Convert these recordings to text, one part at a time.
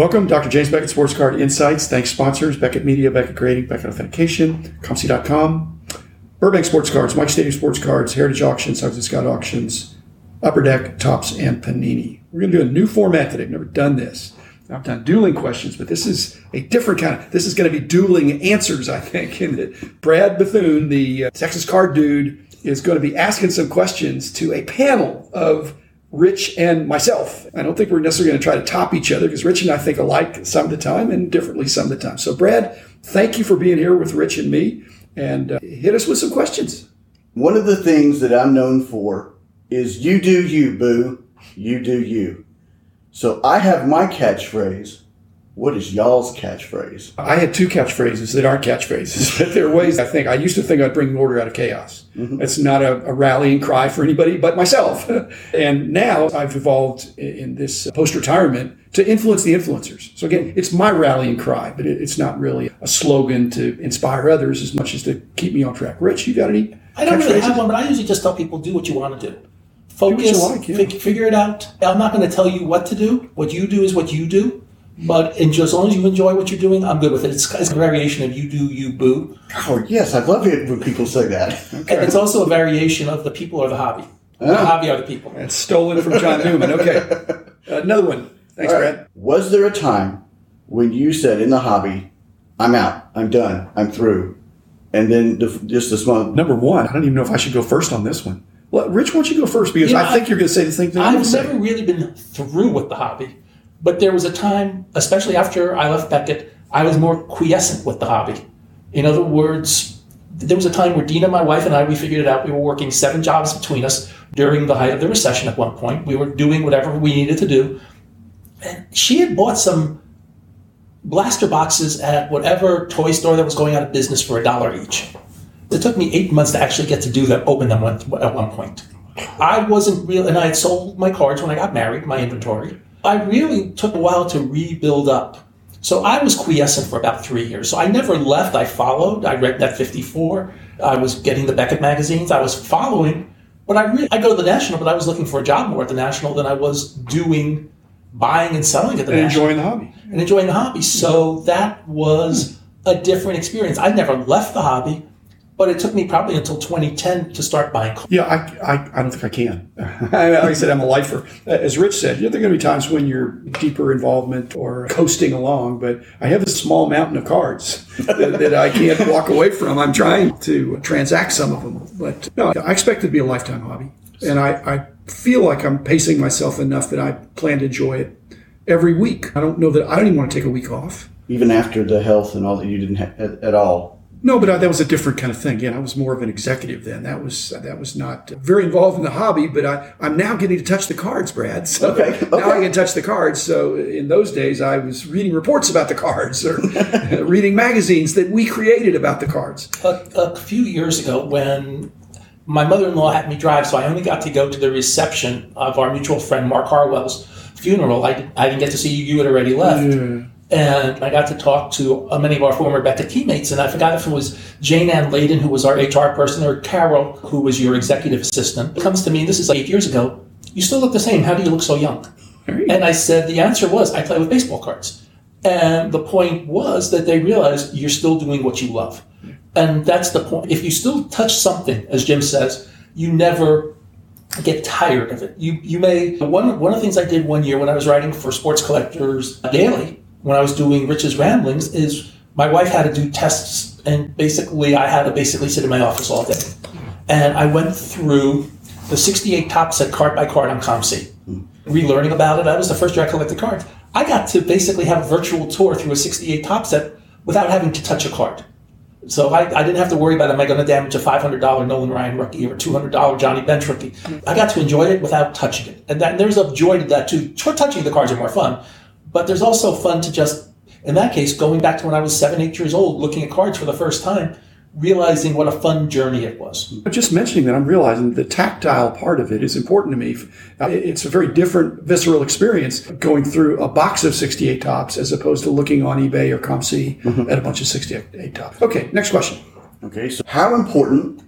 Welcome, Dr. James Beckett, Sports Card Insights. Thanks, sponsors Beckett Media, Beckett Grading, Beckett Authentication, COMC.com, Burbank Sports Cards, Mike Stadium Sports Cards, Heritage Auctions, Huggins Scott Auctions, Upper Deck, Topps, and Panini. We're going to do a new format today. I've never done this. I've done dueling questions, but this is a different kind of. This is going to be dueling answers, I think. And Brad Bethune, the uh, Texas card dude, is going to be asking some questions to a panel of Rich and myself. I don't think we're necessarily going to try to top each other because Rich and I think alike some of the time and differently some of the time. So, Brad, thank you for being here with Rich and me and uh, hit us with some questions. One of the things that I'm known for is you do you, boo. You do you. So I have my catchphrase. What is y'all's catchphrase? I had two catchphrases that aren't catchphrases, but they're ways I think. I used to think I'd bring order out of chaos. Mm-hmm. It's not a, a, rallying cry for anybody but myself. and now I've evolved in this post retirement to influence the influencers. So again, it's my rallying cry, but it, it's not really a slogan to inspire others as much as to keep me on track. Rich, you got any? I don't really have one, but I usually just tell people do what you want to do. Focus, like, yeah. fig- figure it out. I'm not going to tell you what to do. What you do is what you do. But as long as you enjoy what you're doing, I'm good with it. It's, it's a variation of you do, you boo. Oh, yes. I love it when people say that. Okay. And it's also a variation of the people or the hobby. Ah. The hobby are the people. It's stolen from John Newman. Okay. Another one. Thanks, right. Brad. Was there a time when you said in the hobby, I'm out, I'm done, I'm through? And then the, just a small. Number one, I don't even know if I should go first on this one. Well, Rich, why don't you go first? Because you know, I think I, you're going to say the same thing. I've never say. really been through with the hobby. But there was a time, especially after I left Beckett, I was more quiescent with the hobby. In other words, there was a time where Dina, my wife, and I, we figured it out. We were working seven jobs between us during the height of the recession at one point. We were doing whatever we needed to do. And she had bought some blaster boxes at whatever toy store that was going out of business for a dollar each. It took me eight months to actually get to do that, open them at one point. I wasn't real, and I had sold my cards when I got married, my inventory. I really took a while to rebuild up. So I was quiescent for about three years. So I never left. I followed. I read Net 54. I was getting the Beckett magazines. I was following. But I really, I go to the National, but I was looking for a job more at the National than I was doing buying and selling at the and National. enjoying the hobby. And enjoying the hobby. So that was a different experience. I never left the hobby but it took me probably until 2010 to start buying cars. Yeah, I, I, I don't think I can. like I said, I'm a lifer. As Rich said, yeah, there are going to be times when you're deeper involvement or coasting along, but I have a small mountain of cards that, that, I can't walk away from. I'm trying to transact some of them, but no, I expect it to be a lifetime hobby. And I, I feel like I'm pacing myself enough that I plan to enjoy it every week. I don't know that I don't even want to take a week off. Even after the health and all that you didn't have at, at all no, but I, that was a different kind of thing. Again, I was more of an executive then. That was uh, that was not very involved in the hobby, but I, I'm now getting to touch the cards, Brad. So okay. Okay. now I can touch the cards. So in those days, I was reading reports about the cards or uh, reading magazines that we created about the cards. A, a few years ago, when my mother-in-law had me drive, so I only got to go to the reception of our mutual friend Mark Harwell's funeral. I, I didn't get to see you; you had already left. Yeah and I got to talk to uh, many of our former Beckett teammates, and I forgot if it was Jane Ann Layden, who was our HR person, or Carol, who was your executive assistant, comes to me, and this is like eight years ago, you still look the same. How do you look so young? And I said, the answer was, I play with baseball cards. And the point was that they realized you're still doing what you love. And that's the point. If you still touch something, as Jim says, you never get tired of it. You you may one one of the things I did one year when I was writing for Sports Collectors Daily when I was doing Rich's Ramblings is my wife had to do tests, and basically I had to basically sit in my office all day. And I went through the 68 Topps set card by card on COMC, relearning about it. That was the first year I collected cards. I got to basically have a virtual tour through a 68 Topps set without having to touch a card. So I, I didn't have to worry about am I going to damage a $500 Nolan Ryan rookie or $200 Johnny Bench rookie. I got to enjoy it without touching it. And, that, and there's a joy to that too. Touching the cards are more fun, but there's also fun to just, in that case, going back to when I was seven, eight years old, looking at cards for the first time, realizing what a fun journey it was. But just mentioning that, I'm realizing the tactile part of it is important to me. It's a very different visceral experience going through a box of 68 Topps as opposed to looking on eBay or COMC mm-hmm. at a bunch of 68 Topps. Okay, next question. Okay, so how important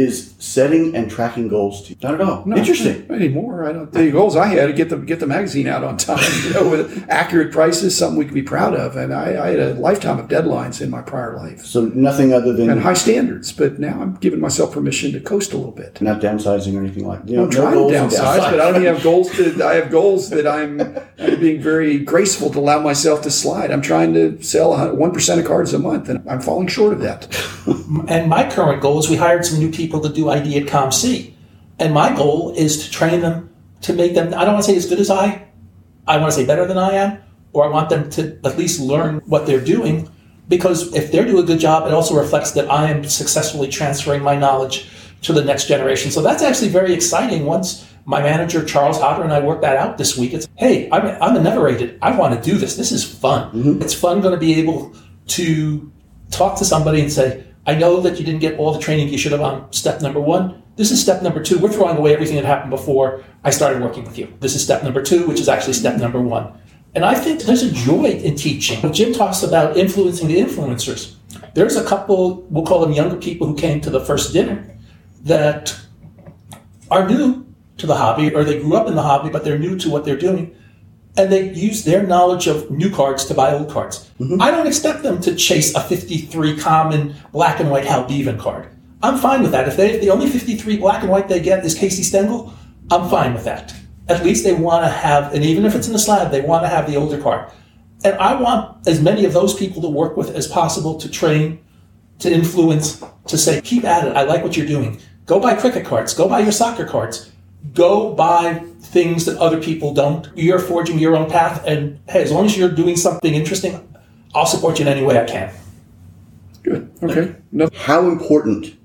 is setting and tracking goals to you. Not at all. No, Interesting. not anymore. I don't. The goals I had to get the get the magazine out on time, you know, with accurate prices, something we could be proud of. And I, I had a lifetime of deadlines in my prior life So nothing other than and high standards. But now I'm giving myself permission to coast a little bit. not downsizing or anything like that. You know, I'm no trying to and downsize, but I don't even have goals. To, I have goals that I'm, I'm being very graceful to allow myself to slide. I'm trying to sell one percent of cards a month, and I'm falling short of that. And my current goal is we hired some new people to do ID at COMC. And my goal is to train them to make them, I don't want to say as good as I, I want to say better than I am, or I want them to at least learn what they're doing. Because if they're doing a good job, it also reflects that I am successfully transferring my knowledge to the next generation. So that's actually very exciting. Once my manager, Charles Hodder, and I worked that out this week, it's, hey, I'm, I'm a never rated. I want to do this. This is fun. Mm-hmm. It's fun going to be able to talk to somebody and say, I know that you didn't get all the training you should have on step number one. This is step number two. We're throwing away everything that happened before I started working with you. This is step number two, which is actually step number one. And I think there's a joy in teaching. Jim talks about influencing the influencers, there's a couple, we'll call them younger people who came to the first dinner that are new to the hobby or they grew up in the hobby, but they're new to what they're doing and they use their knowledge of new cards to buy old cards. Mm-hmm. I don't expect them to chase a 53 common black and white Hal Bevan card. I'm fine with that. If they if the only 53 black and white they get is Casey Stengel, I'm fine with that. At least they want to have, and even if it's in the slab, they want to have the older card. And I want as many of those people to work with as possible to train, to influence, to say, keep at it. I like what you're doing. Go buy cricket cards. Go buy your soccer cards. Go buy things that other people don't. You're forging your own path. And hey, as long as you're doing something interesting, I'll support you in any way I can. Good. Okay. No, How important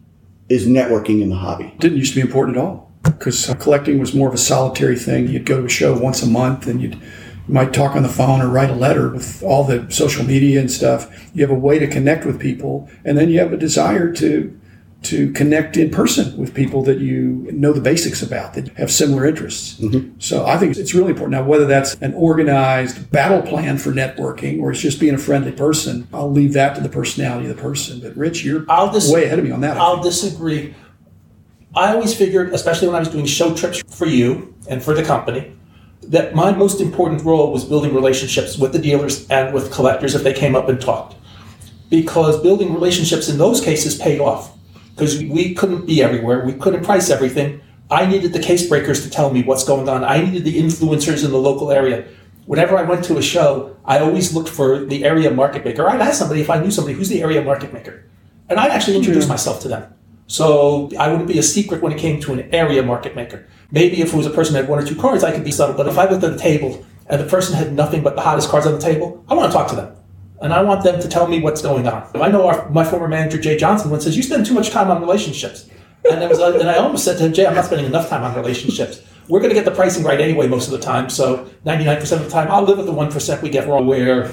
is networking in the hobby? didn't used to be important at all because uh, collecting was more of a solitary thing. You'd go to a show once a month and you'd you might talk on the phone or write a letter with all the social media and stuff. You have a way to connect with people, and then you have a desire to to connect in person with people that you know the basics about that have similar interests. Mm-hmm. So I think it's really important. Now, whether that's an organized battle plan for networking or it's just being a friendly person, I'll leave that to the personality of the person. But Rich, you're I'll dis- way ahead of me on that. I I'll think. disagree. I always figured, especially when I was doing show trips for you and for the company, that my most important role was building relationships with the dealers and with collectors if they came up and talked. Because building relationships in those cases paid off. Because we couldn't be everywhere, we couldn't price everything. I needed the case breakers to tell me what's going on. I needed the influencers in the local area. Whenever I went to a show, I always looked for the area market maker. I'd ask somebody if I knew somebody who's the area market maker. And I'd actually introduce hmm. myself to them. So I wouldn't be a secret when it came to an area market maker. Maybe if it was a person that had one or two cards, I could be subtle. But if I looked at the table and the person had nothing but the hottest cards on the table, I want to talk to them. And I want them to tell me what's going on. I know our, my former manager, Jay Johnson, once says, You spend too much time on relationships. And, it was, and I almost said to him, Jay, I'm not spending enough time on relationships. We're going to get the pricing right anyway most of the time. So 99% of the time, I'll live with the 1% we get wrong where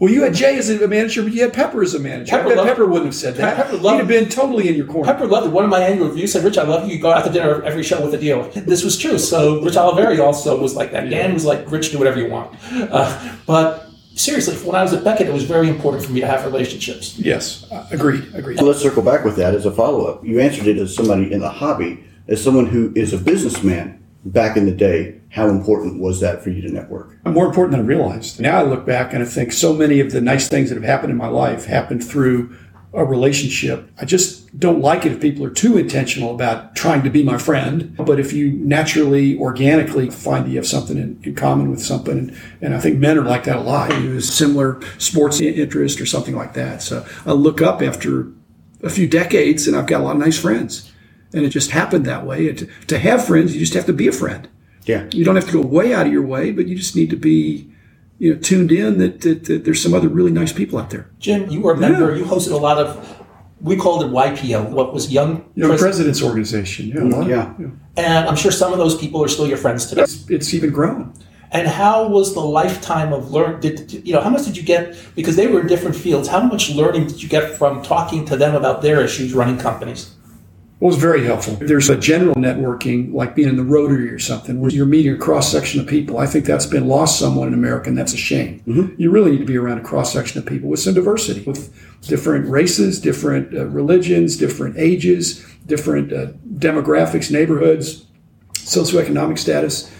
Well, you had Jay as a manager, but you had Pepper as a manager. Pepper I bet loved- Pepper wouldn't have said that. Pepper He'd have been totally in your corner. Pepper loved it. One of my annual reviews said, Rich, I love you. You go out to dinner every show with a deal. This was true. So Rich Oliveri also was like that. Dan was like, Rich, do whatever you want. Uh, but seriously, when I was at Beckett, it was very important for me to have relationships. Yes, agreed, agreed. So let's circle back with that as a follow up. You answered it as somebody in the hobby, as someone who is a businessman back in the day. How important was that for you to network? More important than I realized. Now I look back and I think so many of the nice things that have happened in my life happened through a relationship. I just don't like it if people are too intentional about trying to be my friend. But if you naturally, organically find that you have something in, in common with something, and, and I think men are like that a lot, you have similar sports interest or something like that. So I look up after a few decades and I've got a lot of nice friends. And it just happened that way. And to, to have friends, you just have to be a friend Yeah. you don't have to go way out of your way, but you just need to be, you know, tuned in that, that, that there's some other really nice people out there. Jim, you were a member. You hosted a lot of, we called it YPO, what was Young You know, Pres- President's Organization. Yeah, a lot of- Yeah. And I'm sure some of those people are still your friends today. It's, it's even grown. And how was the lifetime of learn? Did you know how much did you get because they were in different fields? How much learning did you get from talking to them about their issues running companies? Well, it's very helpful. There's a general networking, like being in the Rotary or something, where you're meeting a cross section of people. I think that's been lost somewhat in America, and that's a shame. You really need to be around a cross section of people with some diversity, with different races, different uh, religions, different ages, different uh, demographics, neighborhoods, socioeconomic status.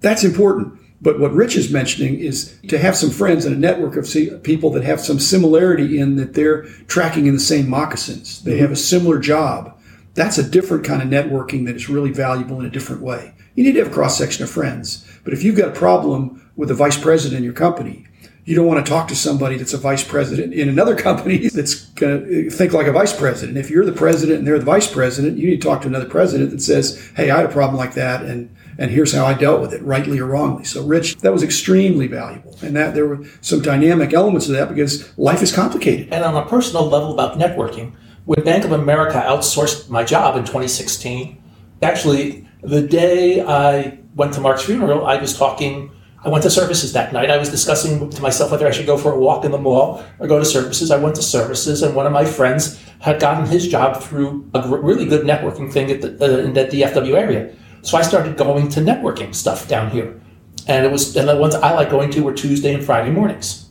That's important. But what Rich is mentioning is to have some friends and a network of people that have some similarity in that they're tracking in the same moccasins. They have a similar job. That's a different kind of networking that is really valuable in a different way. You need to have a cross section of friends. But if you've got a problem with a vice president in your company, you don't want to talk to somebody that's a vice president in another company that's going to think like a vice president. If you're the president and they're the vice president, you need to talk to another president that says, "Hey, I had a problem like that, and and here's how I dealt with it, rightly or wrongly." So, Rich, that was extremely valuable, and that there were some dynamic elements of that because life is complicated. And on a personal level about networking, when Bank of America outsourced my job in 2016, actually, the day I went to Mark's funeral, I was talking. I went to services that night. I was discussing to myself whether I should go for a walk in the mall or go to services. I went to services, and one of my friends had gotten his job through a really good networking thing at the, uh, in the DFW area. So I started going to networking stuff down here, and it was and the ones I like going to were Tuesday and Friday mornings.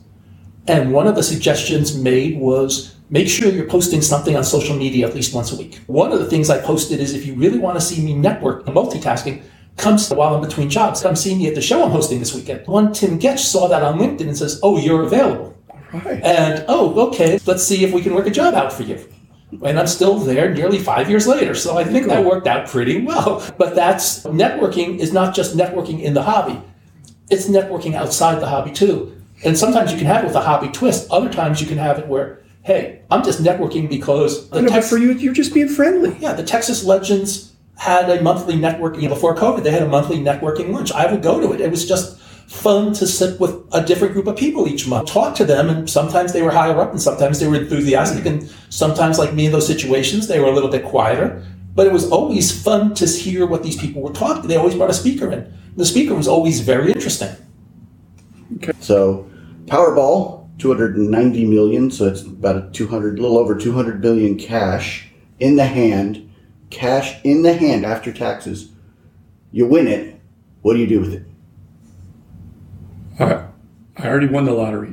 And one of the suggestions made was make sure you're posting something on social media at least once a week. One of the things I posted is if you really want to see me network and multitasking, come while I'm between jobs. Come see me at the show I'm hosting this weekend. One Tim Getch saw that on LinkedIn and says, "Oh, you're available." Right. And oh, okay, let's see if we can work a job out for you. And I'm still there nearly five years later. So I think that worked out pretty well. But that's networking is not just networking in the hobby, it's networking outside the hobby too. And sometimes you can have it with a hobby twist. Other times you can have it where, hey, I'm just networking because the I know, but Tex- for you, you're just being friendly. yeah, the Texas Legends had a monthly networking before COVID. They had a monthly networking lunch. I would go to it. It was just fun to sit with a different group of people each month, talk to them, and sometimes they were higher up, and sometimes they were enthusiastic, and sometimes, like me in those situations, they were a little bit quieter. But it was always fun to hear what these people were talking. They always brought a speaker in. The speaker was always very interesting. Okay. So, Powerball, 290 million, so it's about a 200, little over 200 billion cash in the hand, cash in the hand after taxes. You win it. What do you do with it? I, I already won the lottery.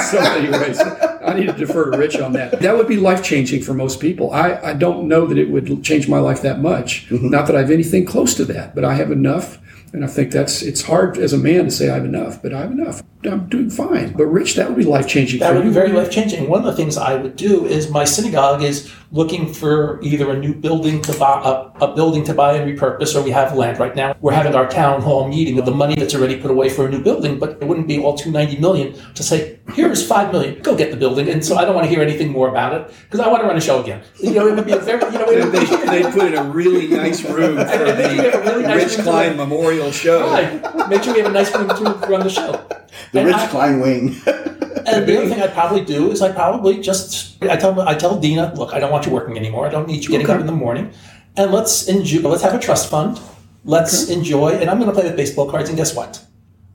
So many ways. I need to defer to Rich on that. That would be life changing for most people. I, I don't know that it would change my life that much. Mm-hmm. Not that I have anything close to that, but I have enough. And I think that's it's hard as a man to say I have enough, but I have enough. I'm doing fine. But Rich, that would be life changing That for would you. be very life changing. One of the things I would do is my synagogue is looking for either a new building to buy, a, a building to buy and repurpose, or we have land right now. We're having our town hall meeting of the money that's already put away for a new building, but it wouldn't be all 290 million to say, here's 5 million, go get the building. And so I don't want to hear anything more about it because I want to run a show again. You know, it would be a very, you know, it they, they put in a really nice room for And then you have a really the nice Rich room Klein for- Memorial Show. Right. Make sure we have a nice room to run the show. The And Rich I- Klein wing. And the other thing I'd probably do is I'd probably just I tell I tell Dina, look, I don't want you working anymore. I don't need you getting Okay. up in the morning, and let's enjoy. Let's have a trust fund. Let's enjoy, and I'm going to play with baseball cards. And guess what?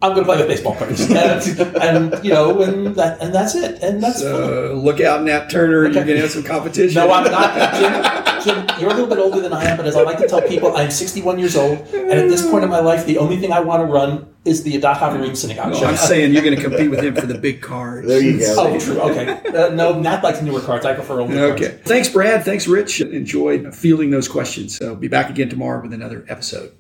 I'm going to play with baseball cards, and, and you know, and that and that's it, and that's fun. Uh, look out, Nat Turner. You're going to have some competition. No, I'm not. Jim, Jim, you're a little bit older than I am, but as I like to tell people, I'm 61 years old, and at this point in my life, the only thing I want to run is the Adat Chaverim Synagogue No, show. I'm saying you're going to compete with him for the big cards. There you go. Oh, true. Okay. Uh, no, Nat likes newer cards. I prefer older cards. Okay. Thanks, Brad. Thanks, Rich. Enjoyed fielding those questions. So be back again tomorrow with another episode.